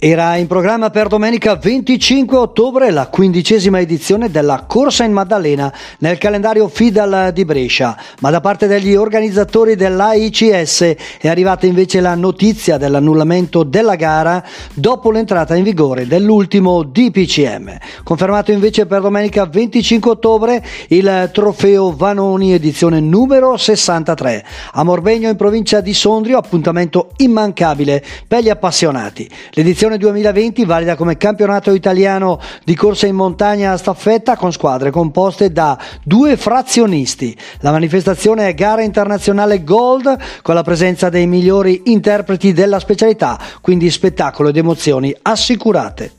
Era in programma per domenica 25 ottobre la quindicesima edizione della Corsa in Maddalena nel calendario FIDAL di Brescia, ma da parte degli organizzatori dell'AICS è arrivata invece la notizia dell'annullamento della gara dopo l'entrata in vigore dell'ultimo DPCM. Confermato invece per domenica 25 ottobre il trofeo Vanoni edizione numero 63 a Morbegno in provincia di Sondrio, appuntamento immancabile per gli appassionati. L'edizione edizione 2020 valida come campionato italiano di corsa in montagna a staffetta con squadre composte da due frazionisti. La manifestazione è gara internazionale Gold con la presenza dei migliori interpreti della specialità, quindi spettacolo ed emozioni assicurate.